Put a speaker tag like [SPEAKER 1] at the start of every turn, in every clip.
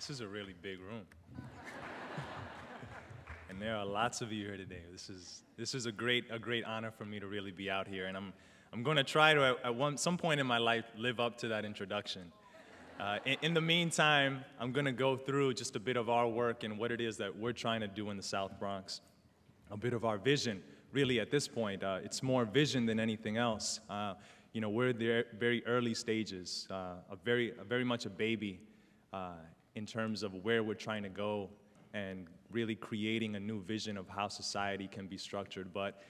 [SPEAKER 1] This is a really big room. and there are lots of you here today. This is, this is a, great, a great honor for me to really be out here. And I'm, I'm going to try to, at one, some point in my life, live up to that introduction. Uh, in, in, the meantime, I'm going to go through just a bit of our work and what it is that we're trying to do in the South Bronx, a bit of our vision. Really, at this point, uh, it's more vision than anything else. Uh, you know, we're in the very early stages, uh, a very, a very much a baby uh, in terms of where we're trying to go and really creating a new vision of how society can be structured. But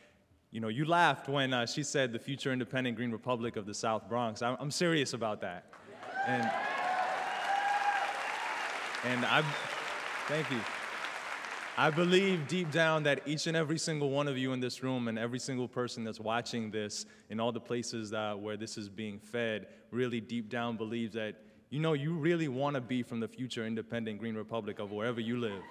[SPEAKER 1] you know, you laughed when uh, she said the future independent Green Republic of the South Bronx. I'm, I'm serious about that. And, and I, thank you. I believe deep down that each and every single one of you in this room and every single person that's watching this in all the places that, where this is being fed really deep down believes that, you know, you really want to be from the future independent Green Republic of wherever you live.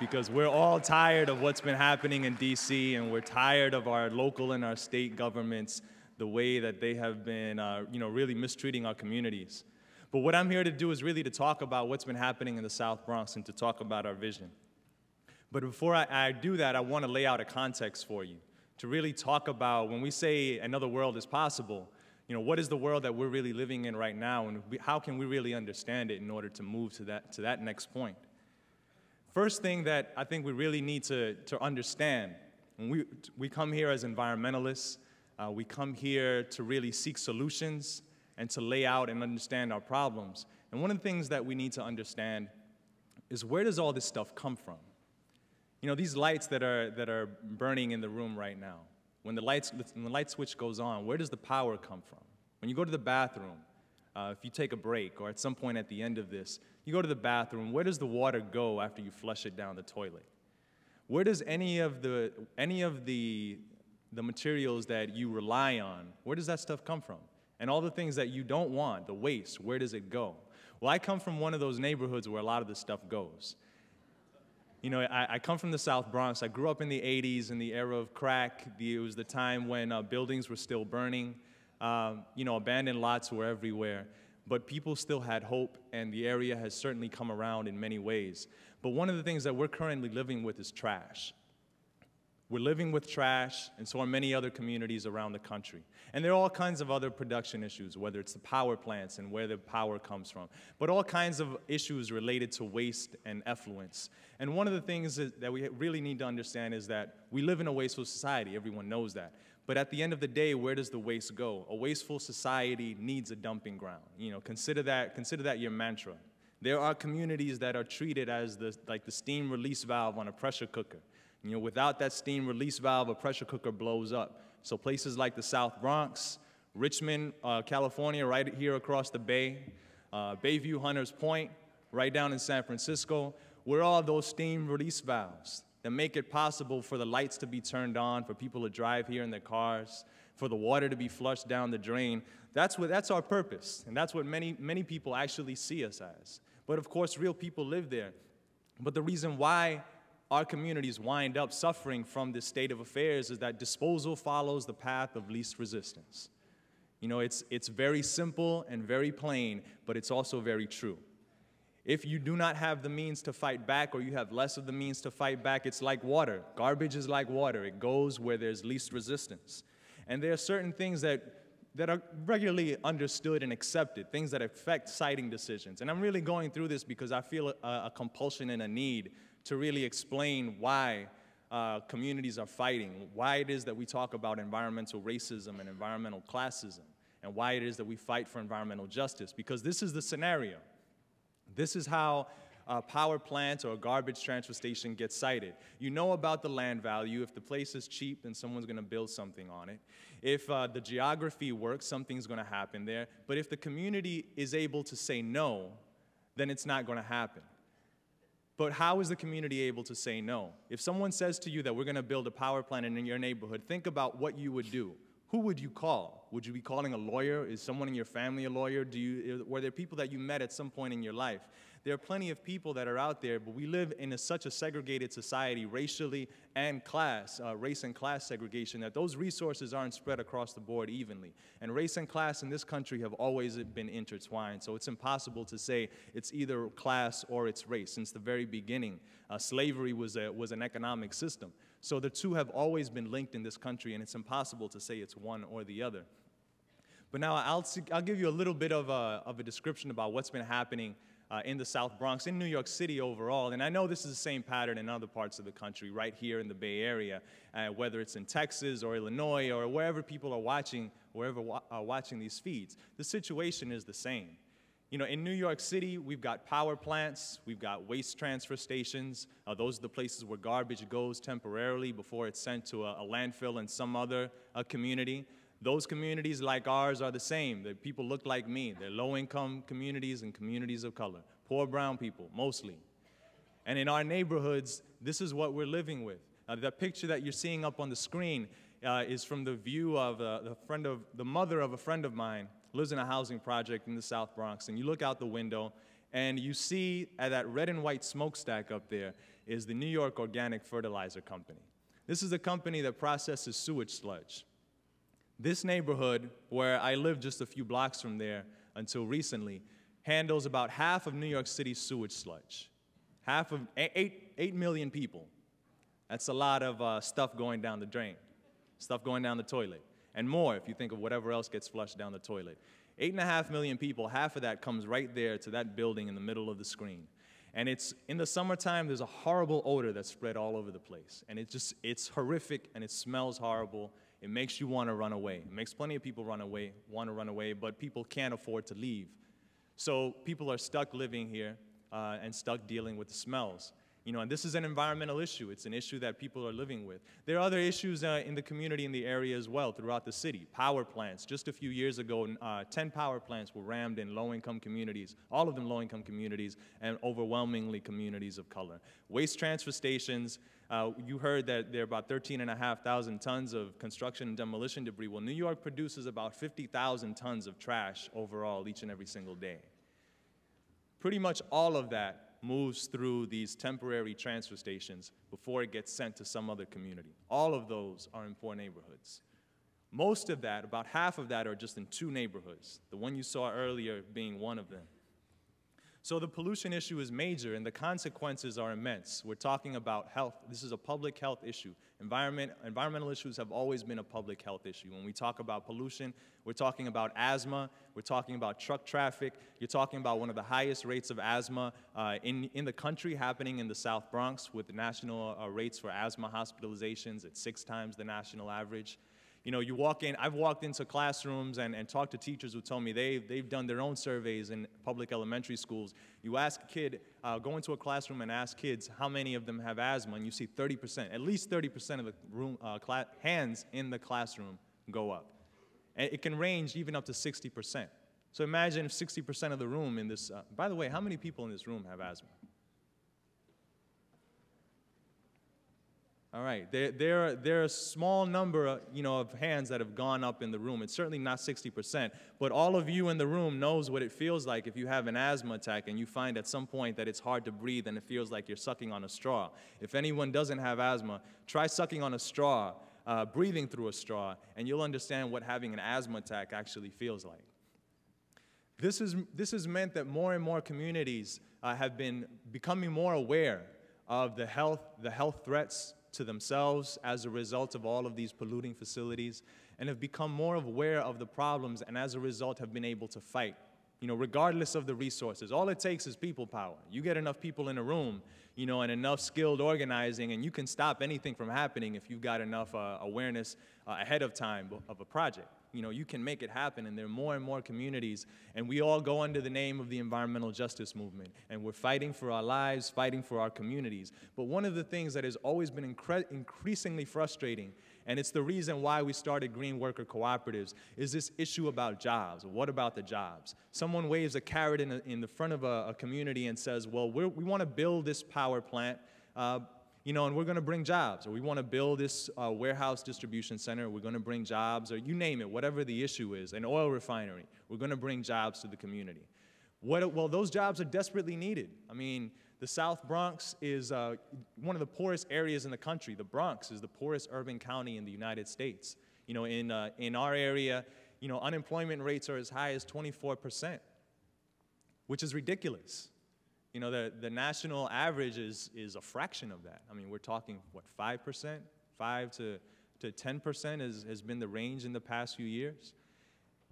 [SPEAKER 1] because we're all tired of what's been happening in DC and we're tired of our local and our state governments, the way that they have been, uh, you know, really mistreating our communities. But what I'm here to do is really to talk about what's been happening in the South Bronx and to talk about our vision. But before I, I do that, I want to lay out a context for you to really talk about when we say another world is possible, you know, what is the world that we're really living in right now and we, how can we really understand it in order to move to that, to that next point? First thing that I think we really need to, to understand, when we, we come here as environmentalists, uh, we come here to really seek solutions and to lay out and understand our problems. And one of the things that we need to understand is where does all this stuff come from? You know, these lights that are, that are burning in the room right now, when the, lights, when the light switch goes on, where does the power come from? When you go to the bathroom, uh, if you take a break or at some point at the end of this, you go to the bathroom, where does the water go after you flush it down the toilet? Where does any of the, any of the, the materials that you rely on, where does that stuff come from? And all the things that you don't want, the waste, where does it go? Well, I come from one of those neighborhoods where a lot of this stuff goes you know, I, I, come from the South Bronx. I grew up in the 80s in the era of crack. The, it was the time when uh, buildings were still burning. Um, you know, abandoned lots were everywhere. But people still had hope, and the area has certainly come around in many ways. But one of the things that we're currently living with is trash. We're living with trash, and so are many other communities around the country. And there are all kinds of other production issues, whether it's the power plants and where the power comes from, but all kinds of issues related to waste and effluence. And one of the things that we really need to understand is that we live in a wasteful society. Everyone knows that. But at the end of the day, where does the waste go? A wasteful society needs a dumping ground. You know, consider that, consider that your mantra. There are communities that are treated as the, like the steam release valve on a pressure cooker. You know, without that steam release valve, a pressure cooker blows up. So places like the South Bronx, Richmond, uh, California, right here across the bay, uh, Bayview Hunters Point, right down in San Francisco, where all those steam release valves that make it possible for the lights to be turned on, for people to drive here in their cars, for the water to be flushed down the drain. That's, what, that's our purpose, and that's what many, many people actually see us as. But of course, real people live there. But the reason why our communities wind up suffering from this state of affairs is that disposal follows the path of least resistance. You know, it's, it's very simple and very plain, but it's also very true. If you do not have the means to fight back or you have less of the means to fight back, it's like water. Garbage is like water, it goes where there's least resistance. And there are certain things that, that are regularly understood and accepted, things that affect siting decisions. And I'm really going through this because I feel a, a compulsion and a need to really explain why uh, communities are fighting, why it is that we talk about environmental racism and environmental classism, and why it is that we fight for environmental justice. Because this is the scenario. This is how a power plant or a garbage transfer station gets sited. You know about the land value. If the place is cheap, then someone's going to build something on it. If uh, the geography works, something's going to happen there. But if the community is able to say no, then it's not going to happen. But how is the community able to say no? If someone says to you that we're going to build a power plant in your neighborhood, think about what you would do. Who would you call? Would you be calling a lawyer? Is someone in your family a lawyer? Do you, were there people that you met at some point in your life There are plenty of people that are out there, but we live in a, such a segregated society, racially and class, uh, race and class segregation, that those resources aren't spread across the board evenly. And race and class in this country have always been intertwined, so it's impossible to say it's either class or it's race. Since the very beginning, uh, slavery was, a, was an economic system. So the two have always been linked in this country, and it's impossible to say it's one or the other. But now I'll, I'll give you a little bit of a, of a description about what's been happening uh, in the South Bronx, in New York City overall. And I know this is the same pattern in other parts of the country, right here in the Bay Area, uh, whether it's in Texas or Illinois or wherever people are watching, wherever wa are watching these feeds. The situation is the same. You know, in New York City, we've got power plants, we've got waste transfer stations. Uh, those are the places where garbage goes temporarily before it's sent to a, a landfill in some other uh, community. Those communities like ours are the same. The people look like me. They're low-income communities and communities of color, poor brown people, mostly. And in our neighborhoods, this is what we're living with. Uh, the picture that you're seeing up on the screen uh, is from the view of uh, the friend of the mother of a friend of mine lives in a housing project in the South Bronx, and you look out the window and you see at that red and white smokestack up there is the New York Organic Fertilizer Company. This is a company that processes sewage sludge. This neighborhood, where I lived just a few blocks from there until recently, handles about half of New York City's sewage sludge. Half of eight, eight million people. That's a lot of uh, stuff going down the drain, stuff going down the toilet, and more if you think of whatever else gets flushed down the toilet. Eight and a half million people, half of that comes right there to that building in the middle of the screen. And it's in the summertime, there's a horrible odor that's spread all over the place. And it's just, it's horrific and it smells horrible it makes you want to run away. It makes plenty of people run away, want to run away, but people can't afford to leave. So people are stuck living here uh, and stuck dealing with the smells. You know, and this is an environmental issue. It's an issue that people are living with. There are other issues uh, in the community in the area as well throughout the city. Power plants. Just a few years ago, uh, 10 power plants were rammed in low-income communities, all of them low-income communities, and overwhelmingly communities of color. Waste transfer stations. Uh, you heard that there are about 13,500 tons of construction and demolition debris. Well, New York produces about 50,000 tons of trash overall each and every single day. Pretty much all of that moves through these temporary transfer stations before it gets sent to some other community. All of those are in poor neighborhoods. Most of that, about half of that, are just in two neighborhoods, the one you saw earlier being one of them. So the pollution issue is major and the consequences are immense. We're talking about health. This is a public health issue. Environment, environmental issues have always been a public health issue. When we talk about pollution, we're talking about asthma, we're talking about truck traffic, you're talking about one of the highest rates of asthma uh, in, in the country happening in the South Bronx with national uh, rates for asthma hospitalizations at six times the national average. You know, you walk in, I've walked into classrooms and, and talked to teachers who tell me they've, they've done their own surveys in public elementary schools. You ask a kid, uh, go into a classroom and ask kids how many of them have asthma, and you see 30%, at least 30% of the room, uh, hands in the classroom go up. And it can range even up to 60%. So imagine if 60% of the room in this, uh, by the way, how many people in this room have asthma? All right, there, there, there are a small number you know, of hands that have gone up in the room. It's certainly not 60%, but all of you in the room knows what it feels like if you have an asthma attack and you find at some point that it's hard to breathe and it feels like you're sucking on a straw. If anyone doesn't have asthma, try sucking on a straw, uh, breathing through a straw, and you'll understand what having an asthma attack actually feels like. This, is, this has meant that more and more communities uh, have been becoming more aware of the health, the health threats to themselves as a result of all of these polluting facilities and have become more aware of the problems and as a result have been able to fight, you know, regardless of the resources. All it takes is people power. You get enough people in a room, you know, and enough skilled organizing and you can stop anything from happening if you've got enough uh, awareness uh, ahead of time of a project you know, you can make it happen. And there are more and more communities, and we all go under the name of the environmental justice movement. And we're fighting for our lives, fighting for our communities. But one of the things that has always been incre increasingly frustrating, and it's the reason why we started Green Worker Cooperatives, is this issue about jobs. What about the jobs? Someone waves a carrot in, a, in the front of a, a community and says, well, we want to build this power plant, uh, you know, and we're going to bring jobs, or we want to build this uh, warehouse distribution center, we're going to bring jobs, or you name it, whatever the issue is, an oil refinery, we're going to bring jobs to the community. What, well, those jobs are desperately needed. I mean, the South Bronx is uh, one of the poorest areas in the country. The Bronx is the poorest urban county in the United States. You know, in, uh, in our area, you know, unemployment rates are as high as 24%, which is ridiculous. You know, the, the national average is, is a fraction of that. I mean, we're talking, what, 5%? 5 to, to 10% has, has been the range in the past few years.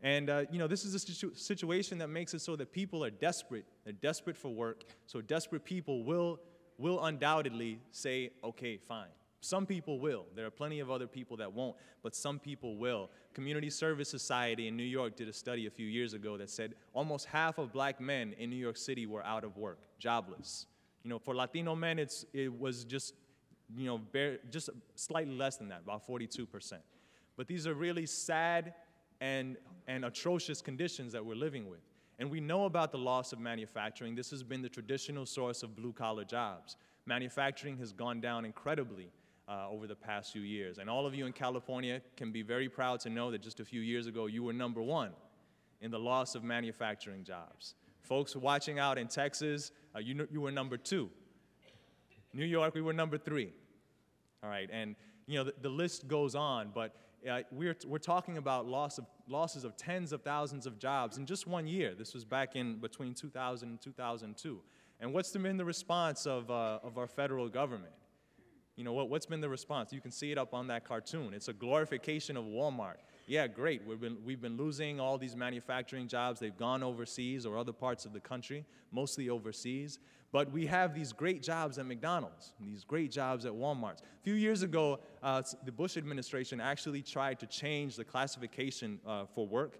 [SPEAKER 1] And, uh, you know, this is a situ situation that makes it so that people are desperate. They're desperate for work. So desperate people will, will undoubtedly say, okay, fine. Some people will. There are plenty of other people that won't, but some people will. Community Service Society in New York did a study a few years ago that said almost half of black men in New York City were out of work, jobless. You know, for Latino men, it's, it was just, you know, bare, just slightly less than that, about 42%. But these are really sad and, and atrocious conditions that we're living with. And we know about the loss of manufacturing. This has been the traditional source of blue collar jobs. Manufacturing has gone down incredibly uh, over the past few years. And all of you in California can be very proud to know that just a few years ago you were number one in the loss of manufacturing jobs. Folks watching out in Texas, uh, you, you were number two. New York, we were number three. All right, and you know the, the list goes on, but uh, we're, we're talking about loss of, losses of tens of thousands of jobs in just one year. This was back in between 2000 and 2002. And what's been the response of, uh, of our federal government? You know, what, what's been the response? You can see it up on that cartoon. It's a glorification of Walmart. Yeah, great. We've been, we've been losing all these manufacturing jobs. They've gone overseas or other parts of the country, mostly overseas. But we have these great jobs at McDonald's, these great jobs at Walmart. A few years ago, uh, the Bush administration actually tried to change the classification uh, for work.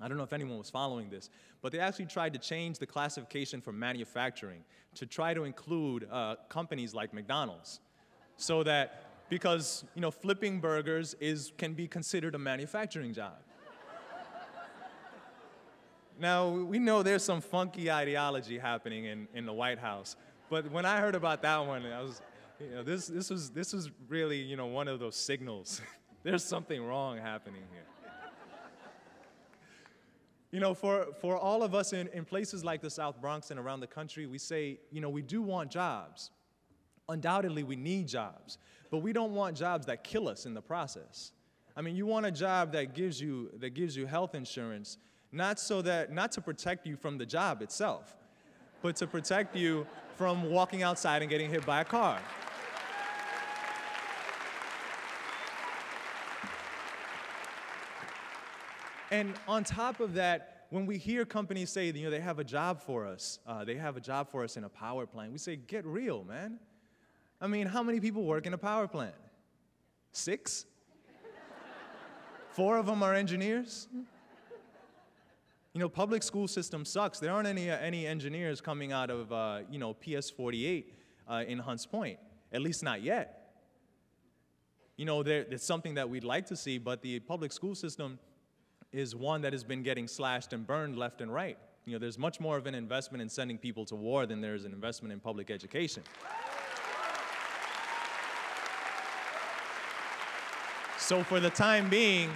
[SPEAKER 1] I don't know if anyone was following this, but they actually tried to change the classification for manufacturing to try to include uh, companies like McDonald's. So that, because you know, flipping burgers is, can be considered a manufacturing job. Now, we know there's some funky ideology happening in, in the White House, but when I heard about that one, I was, you know, this, this, was, this was really, you know, one of those signals. there's something wrong happening here. You know, for, for all of us in, in places like the South Bronx and around the country, we say, you know, we do want jobs. Undoubtedly, we need jobs, but we don't want jobs that kill us in the process. I mean, you want a job that gives you, that gives you health insurance not so that, not to protect you from the job itself, but to protect you from walking outside and getting hit by a car. And on top of that, when we hear companies say, you know, they have a job for us, uh, they have a job for us in a power plant, we say, get real, man. I mean, how many people work in a power plant? Six? Four of them are engineers? you know, public school system sucks. There aren't any, uh, any engineers coming out of, uh, you know, PS48 uh, in Hunts Point, at least not yet. You know, it's something that we'd like to see, but the public school system is one that has been getting slashed and burned left and right. You know, there's much more of an investment in sending people to war than there is an investment in public education. So for the time being,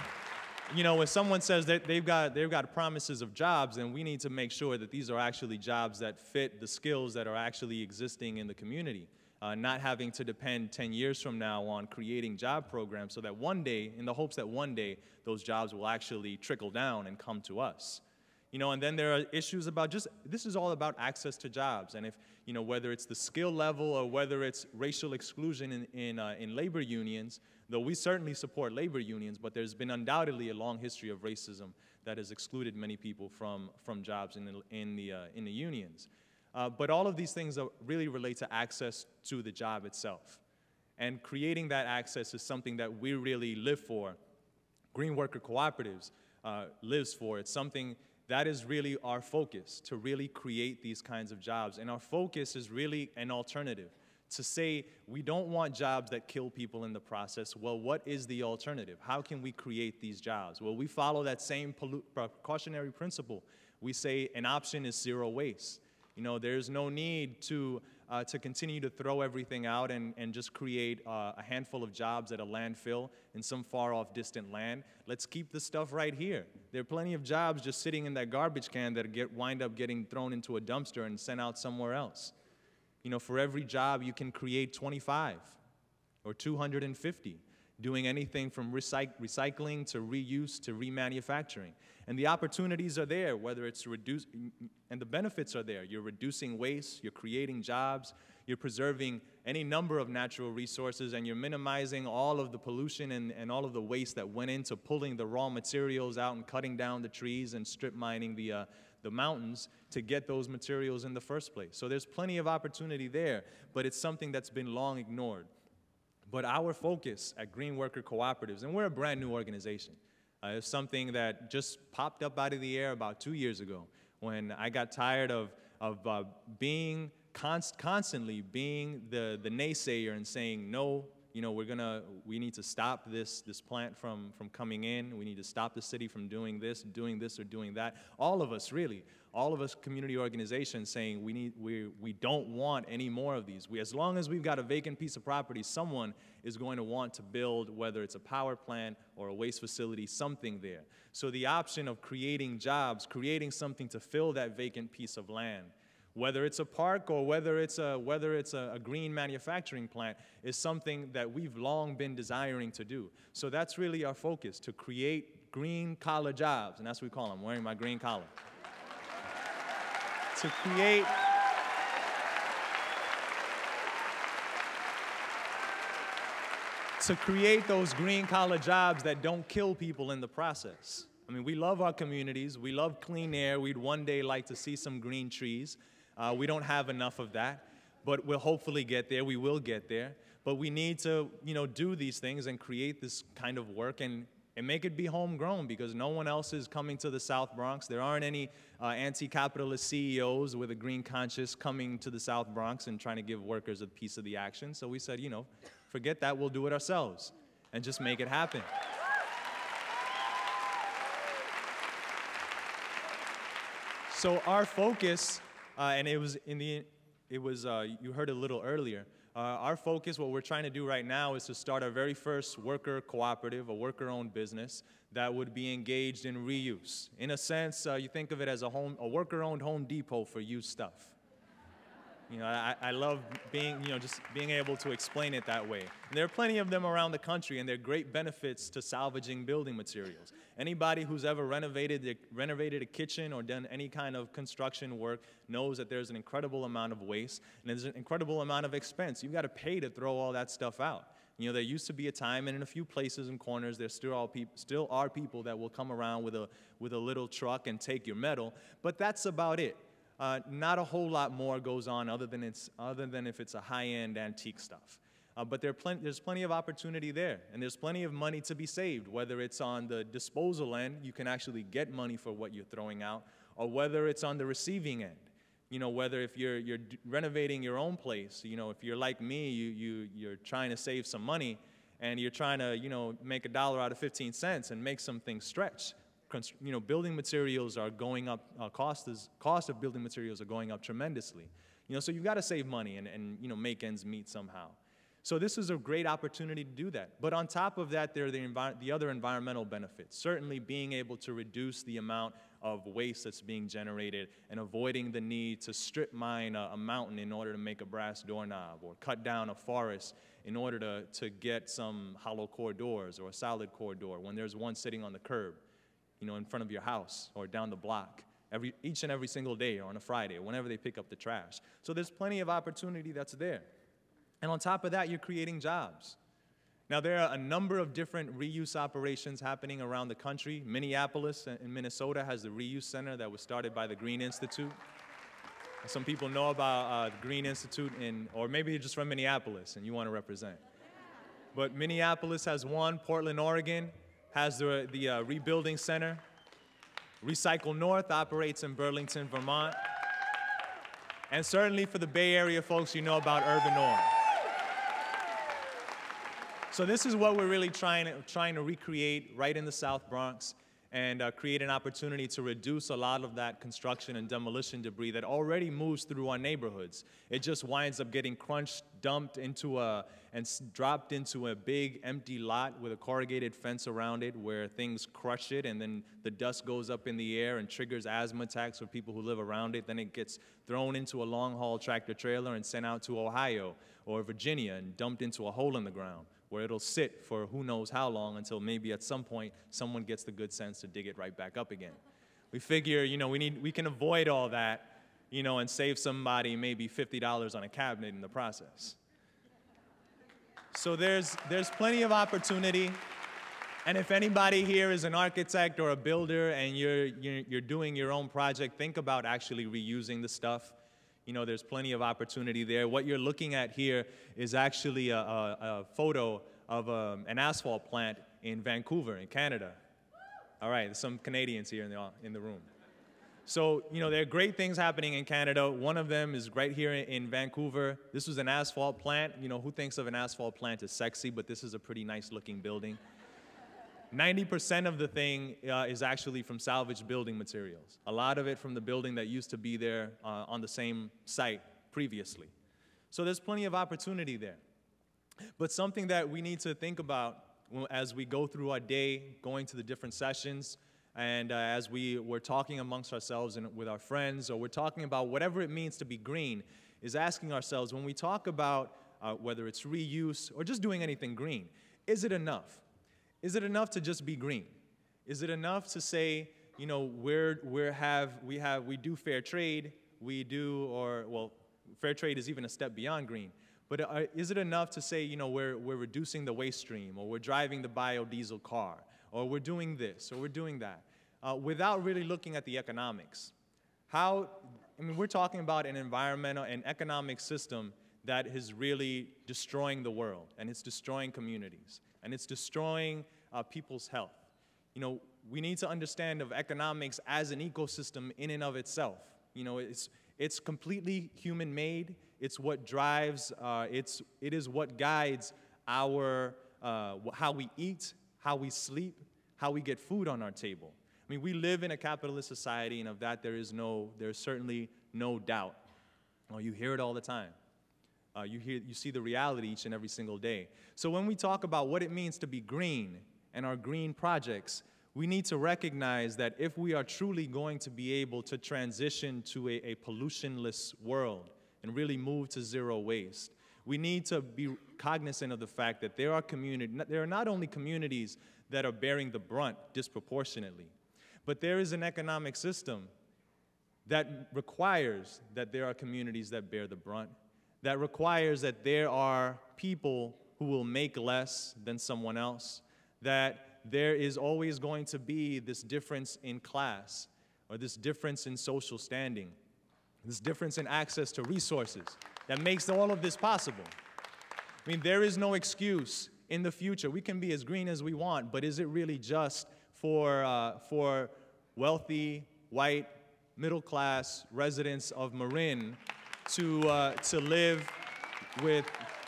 [SPEAKER 1] you know, when someone says that they've got, they've got promises of jobs, then we need to make sure that these are actually jobs that fit the skills that are actually existing in the community. Uh, not having to depend 10 years from now on creating job programs so that one day, in the hopes that one day, those jobs will actually trickle down and come to us. You know, and then there are issues about just, this is all about access to jobs. And if, you know, whether it's the skill level or whether it's racial exclusion in, in, uh, in labor unions, though we certainly support labor unions, but there's been undoubtedly a long history of racism that has excluded many people from, from jobs in the, in the, uh, in the unions. Uh, but all of these things really relate to access to the job itself. And creating that access is something that we really live for. Green Worker Cooperatives uh, lives for. It's something that is really our focus, to really create these kinds of jobs. And our focus is really an alternative to say we don't want jobs that kill people in the process. Well, what is the alternative? How can we create these jobs? Well, we follow that same precautionary principle. We say an option is zero waste. You know, there's no need to, uh, to continue to throw everything out and, and just create uh, a handful of jobs at a landfill in some far off distant land. Let's keep the stuff right here. There are plenty of jobs just sitting in that garbage can that get wind up getting thrown into a dumpster and sent out somewhere else. You know, for every job you can create 25 or 250 doing anything from recyc recycling to reuse to remanufacturing. And the opportunities are there, whether it's reduce, and the benefits are there. You're reducing waste, you're creating jobs, you're preserving any number of natural resources, and you're minimizing all of the pollution and, and all of the waste that went into pulling the raw materials out and cutting down the trees and strip mining the, uh, the mountains to get those materials in the first place. So there's plenty of opportunity there, but it's something that's been long ignored. But our focus at Green Worker Cooperatives, and we're a brand new organization, uh, it's something that just popped up out of the air about two years ago when I got tired of, of uh, being const constantly being the, the naysayer and saying, no, you know, we're gonna, we need to stop this, this plant from, from coming in. We need to stop the city from doing this, doing this, or doing that. All of us, really, all of us community organizations saying we, need, we, we don't want any more of these. We, as long as we've got a vacant piece of property, someone is going to want to build, whether it's a power plant or a waste facility, something there. So the option of creating jobs, creating something to fill that vacant piece of land, whether it's a park or whether it's a, whether it's a, a, green manufacturing plant, is something that we've long been desiring to do. So that's really our focus, to create green collar jobs, and that's what we call them, wearing my green collar. to create to create those green collar jobs that don't kill people in the process. I mean, we love our communities, we love clean air, we'd one day like to see some green trees, uh, we don't have enough of that, but we'll hopefully get there. We will get there. But we need to, you know, do these things and create this kind of work and, and make it be homegrown because no one else is coming to the South Bronx. There aren't any uh, anti-capitalist CEOs with a green conscience coming to the South Bronx and trying to give workers a piece of the action. So we said, you know, forget that, we'll do it ourselves and just make it happen. So our focus uh, and it was in the, it was, uh, you heard a little earlier. Uh, our focus, what we're trying to do right now is to start our very first worker cooperative, a worker-owned business that would be engaged in reuse. In a sense, uh, you think of it as a, home, a worker-owned Home Depot for used stuff. You know, I, I love being, you know, just being able to explain it that way. And there are plenty of them around the country, and they're great benefits to salvaging building materials. Anybody who's ever renovated, renovated a kitchen or done any kind of construction work knows that there's an incredible amount of waste and there's an incredible amount of expense. You've got to pay to throw all that stuff out. You know, there used to be a time, and in a few places and corners, there still are, peop- still are people that will come around with a, with a little truck and take your metal, but that's about it uh, not a whole lot more goes on other than, it's, other than if it's a high-end antique stuff. Uh, but there plen there's plenty of opportunity there, and there's plenty of money to be saved, whether it's on the disposal end, you can actually get money for what you're throwing out, or whether it's on the receiving end. You know, whether if you're, you're renovating your own place, you know, if you're like me, you, you, you're trying to save some money, and you're trying to, you know, make a dollar out of 15 cents and make some things stretch you know, building materials are going up, uh, cost, is, cost of building materials are going up tremendously. You know, so you've got to save money and, and, you know, make ends meet somehow. So this is a great opportunity to do that. But on top of that, there are the, the other environmental benefits. Certainly being able to reduce the amount of waste that's being generated and avoiding the need to strip mine a, a, mountain in order to make a brass doorknob or cut down a forest in order to, to get some hollow core doors or a solid core door when there's one sitting on the curb you know, in front of your house or down the block every, each and every single day or on a Friday or whenever they pick up the trash. So there's plenty of opportunity that's there. And on top of that, you're creating jobs. Now, there are a number of different reuse operations happening around the country. Minneapolis in Minnesota has the Reuse Center that was started by the Green Institute. Some people know about uh, the Green Institute, in, or maybe you're just from Minneapolis and you want to represent. But Minneapolis has one, Portland, Oregon has the, the uh, Rebuilding Center. Recycle North operates in Burlington, Vermont. And certainly for the Bay Area folks, you know about Urban Ore. So this is what we're really trying to, trying to recreate right in the South Bronx. and uh, create an opportunity to reduce a lot of that construction and demolition debris that already moves through our neighborhoods. It just winds up getting crunched, dumped into a, and dropped into a big empty lot with a corrugated fence around it where things crush it and then the dust goes up in the air and triggers asthma attacks for people who live around it. Then it gets thrown into a long haul tractor trailer and sent out to Ohio or Virginia and dumped into a hole in the ground where it'll sit for who knows how long until maybe at some point someone gets the good sense to dig it right back up again. We figure, you know, we, need, we can avoid all that, you know, and save somebody maybe $50 on a cabinet in the process. So there's, there's plenty of opportunity. And if anybody here is an architect or a builder and you're, you're, you're doing your own project, think about actually reusing the stuff you know, there's plenty of opportunity there. What you're looking at here is actually a, a, a photo of um, an asphalt plant in Vancouver, in Canada. All right, some Canadians here in the, in the room. So, you know, there are great things happening in Canada. One of them is right here in Vancouver. This was an asphalt plant. You know, who thinks of an asphalt plant as sexy, but this is a pretty nice looking building. 90% of the thing uh, is actually from salvaged building materials. A lot of it from the building that used to be there uh, on the same site previously. So there's plenty of opportunity there. But something that we need to think about as we go through our day, going to the different sessions, and uh, as we were talking amongst ourselves and with our friends, or we're talking about whatever it means to be green, is asking ourselves when we talk about uh, whether it's reuse or just doing anything green, is it enough? Is it enough to just be green? Is it enough to say, you know, we're, we're have, we, have, we do fair trade, we do, or, well, fair trade is even a step beyond green. But uh, is it enough to say, you know, we're, we're reducing the waste stream, or we're driving the biodiesel car, or we're doing this, or we're doing that, uh, without really looking at the economics? How, I mean, we're talking about an environmental and economic system that is really destroying the world, and it's destroying communities and it's destroying uh, people's health. You know, we need to understand of economics as an ecosystem in and of itself. You know, it's, it's completely human-made. It's what drives, uh, it's, it is what guides our, uh, how we eat, how we sleep, how we get food on our table. I mean, we live in a capitalist society, and of that there is no, there's certainly no doubt. Oh, you hear it all the time. Uh, you, hear, you see the reality each and every single day. So when we talk about what it means to be green and our green projects, we need to recognize that if we are truly going to be able to transition to a, a pollutionless world and really move to zero waste, we need to be cognizant of the fact that there are community, there are not only communities that are bearing the brunt disproportionately, but there is an economic system that requires that there are communities that bear the brunt that requires that there are people who will make less than someone else, that there is always going to be this difference in class or this difference in social standing, this difference in access to resources that makes all of this possible. I mean, there is no excuse in the future. We can be as green as we want, but is it really just for, uh, for wealthy, white, middle class residents of Marin to, uh, to live with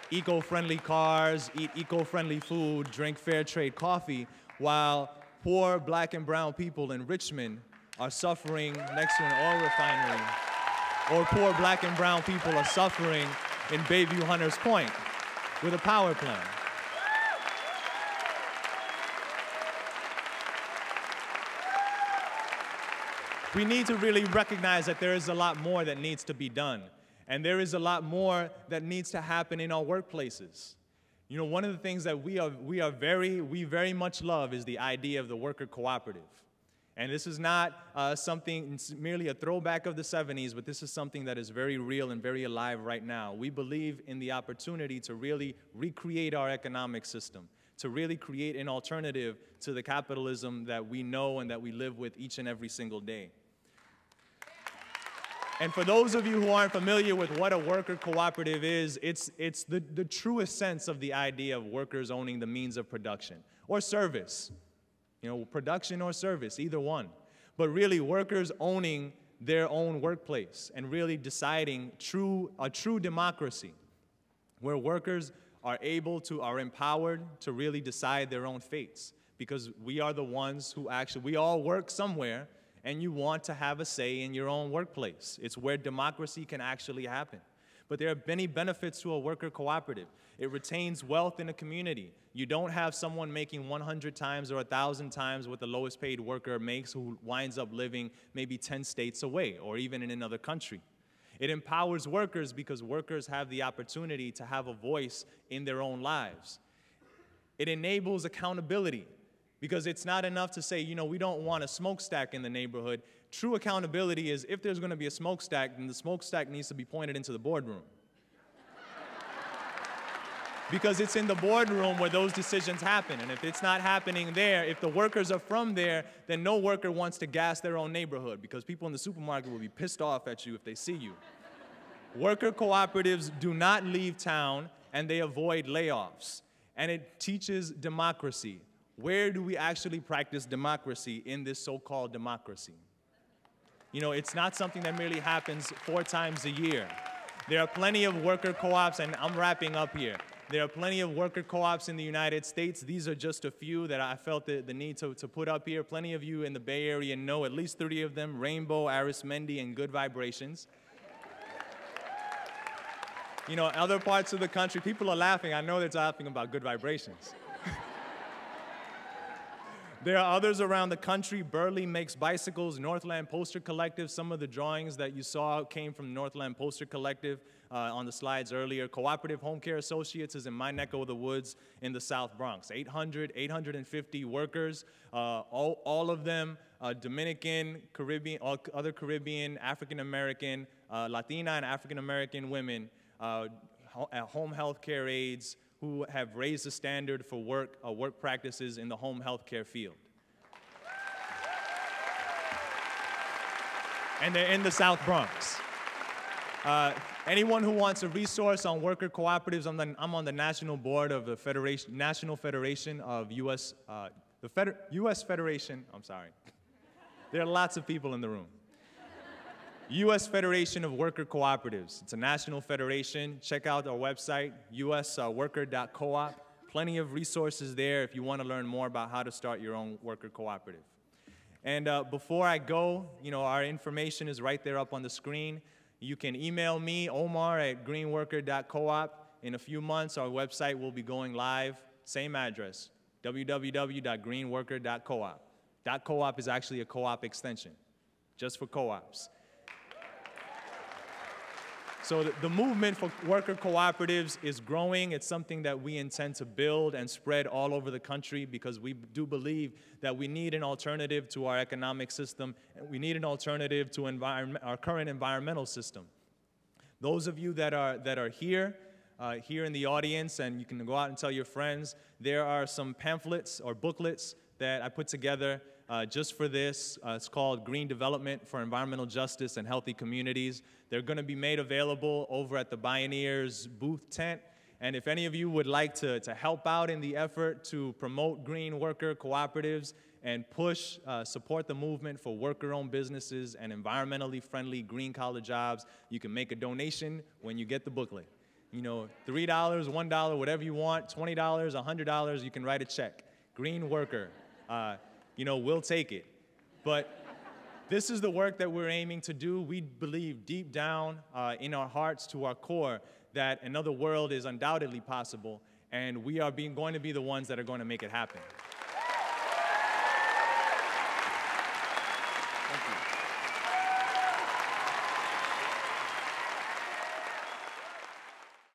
[SPEAKER 1] eco-friendly cars, eat eco-friendly food, drink fair trade coffee, while poor black and brown people in Richmond are suffering next to an oil refinery, or poor black and brown people are suffering in Bayview Hunters Point with a power plant. We need to really recognize that there is a lot more that needs to be done. And there is a lot more that needs to happen in our workplaces. You know, one of the things that we are, we are very, we very much love is the idea of the worker cooperative. And this is not uh, something, merely a throwback of the 70s, but this is something that is very real and very alive right now. We believe in the opportunity to really recreate our economic system, to really create an alternative to the capitalism that we know and that we live with each and every single day. And for those of you who aren't familiar with what a worker cooperative is, it's, it's the, the truest sense of the idea of workers owning the means of production or service. You know, production or service, either one. But really, workers owning their own workplace and really deciding true, a true democracy where workers are able to, are empowered to really decide their own fates. because we are the ones who actually, we all work somewhere, and you want to have a say in your own workplace. It's where democracy can actually happen. But there are many benefits to a worker cooperative. It retains wealth in a community. You don't have someone making 100 times or 1,000 times what the lowest paid worker makes who winds up living maybe 10 states away or even in another country. It empowers workers because workers have the opportunity to have a voice in their own lives. It enables accountability because it's not enough to say, you know, we don't want a smokestack in the neighborhood. True accountability is if there's going to be a smokestack, then the smokestack needs to be pointed into the boardroom. because it's in the boardroom where those decisions happen. And if it's not happening there, if the workers are from there, then no worker wants to gas their own neighborhood because people in the supermarket will be pissed off at you if they see you. Worker cooperatives do not leave town and they avoid layoffs. And it teaches democracy. Where do we actually practice democracy in this so called democracy? You know, it's not something that merely happens four times a year. There are plenty of worker co ops, and I'm wrapping up here. There are plenty of worker co-ops in the United States. These are just a few that I felt the, the need to, to put up here. Plenty of you in the Bay Area know at least 30 of them, Rainbow, Arizmendi, and Good Vibrations. You know, other parts of the country, people are laughing. I know they're laughing about Good Vibrations. There are others around the country. Burley makes bicycles, Northland Poster Collective. Some of the drawings that you saw came from Northland Poster Collective uh, on the slides earlier. Cooperative Home Care Associates is in my neck of the woods in the South Bronx. 800, 850 workers, uh, all, all of them uh, Dominican, Caribbean, other Caribbean, African American, uh, Latina, and African American women, uh, home health care aides, who have raised the standard for work, uh, work practices in the home health care field. And they're in the South Bronx. Uh, anyone who wants a resource on worker cooperatives, I'm, the, I'm, on the national board of the Federation, National Federation of U.S. Uh, the Feder U.S. Federation. I'm sorry. there are lots of people in the room. U.S. Federation of Worker Cooperatives. It's a national federation. Check out our website, usworker.coop. Plenty of resources there if you want to learn more about how to start your own worker cooperative. And uh, before I go, you know, our information is right there up on the screen. You can email me, Omar at greenworker.coop. In a few months, our website will be going live. Same address, www.greenworker.coop. .coop is actually a co-op extension, just for co-ops. So the, movement for worker cooperatives is growing. It's something that we intend to build and spread all over the country because we do believe that we need an alternative to our economic system and we need an alternative to our current environmental system. Those of you that are, that are here, uh, here in the audience, and you can go out and tell your friends, there are some pamphlets or booklets that I put together uh, just for this. Uh, it's called Green Development for Environmental Justice and Healthy Communities. They're going to be made available over at the Bioneers booth tent. And if any of you would like to, to help out in the effort to promote green worker cooperatives and push, uh, support the movement for worker owned businesses and environmentally friendly green collar jobs, you can make a donation when you get the booklet. You know, $3, $1, whatever you want, $20, $100, you can write a check. Green worker. Uh, you know, we'll take it. But this is the work that we're aiming to do. We believe deep down uh, in our hearts, to our core, that another world is undoubtedly possible, and we are being, going to be the ones that are going to make it happen.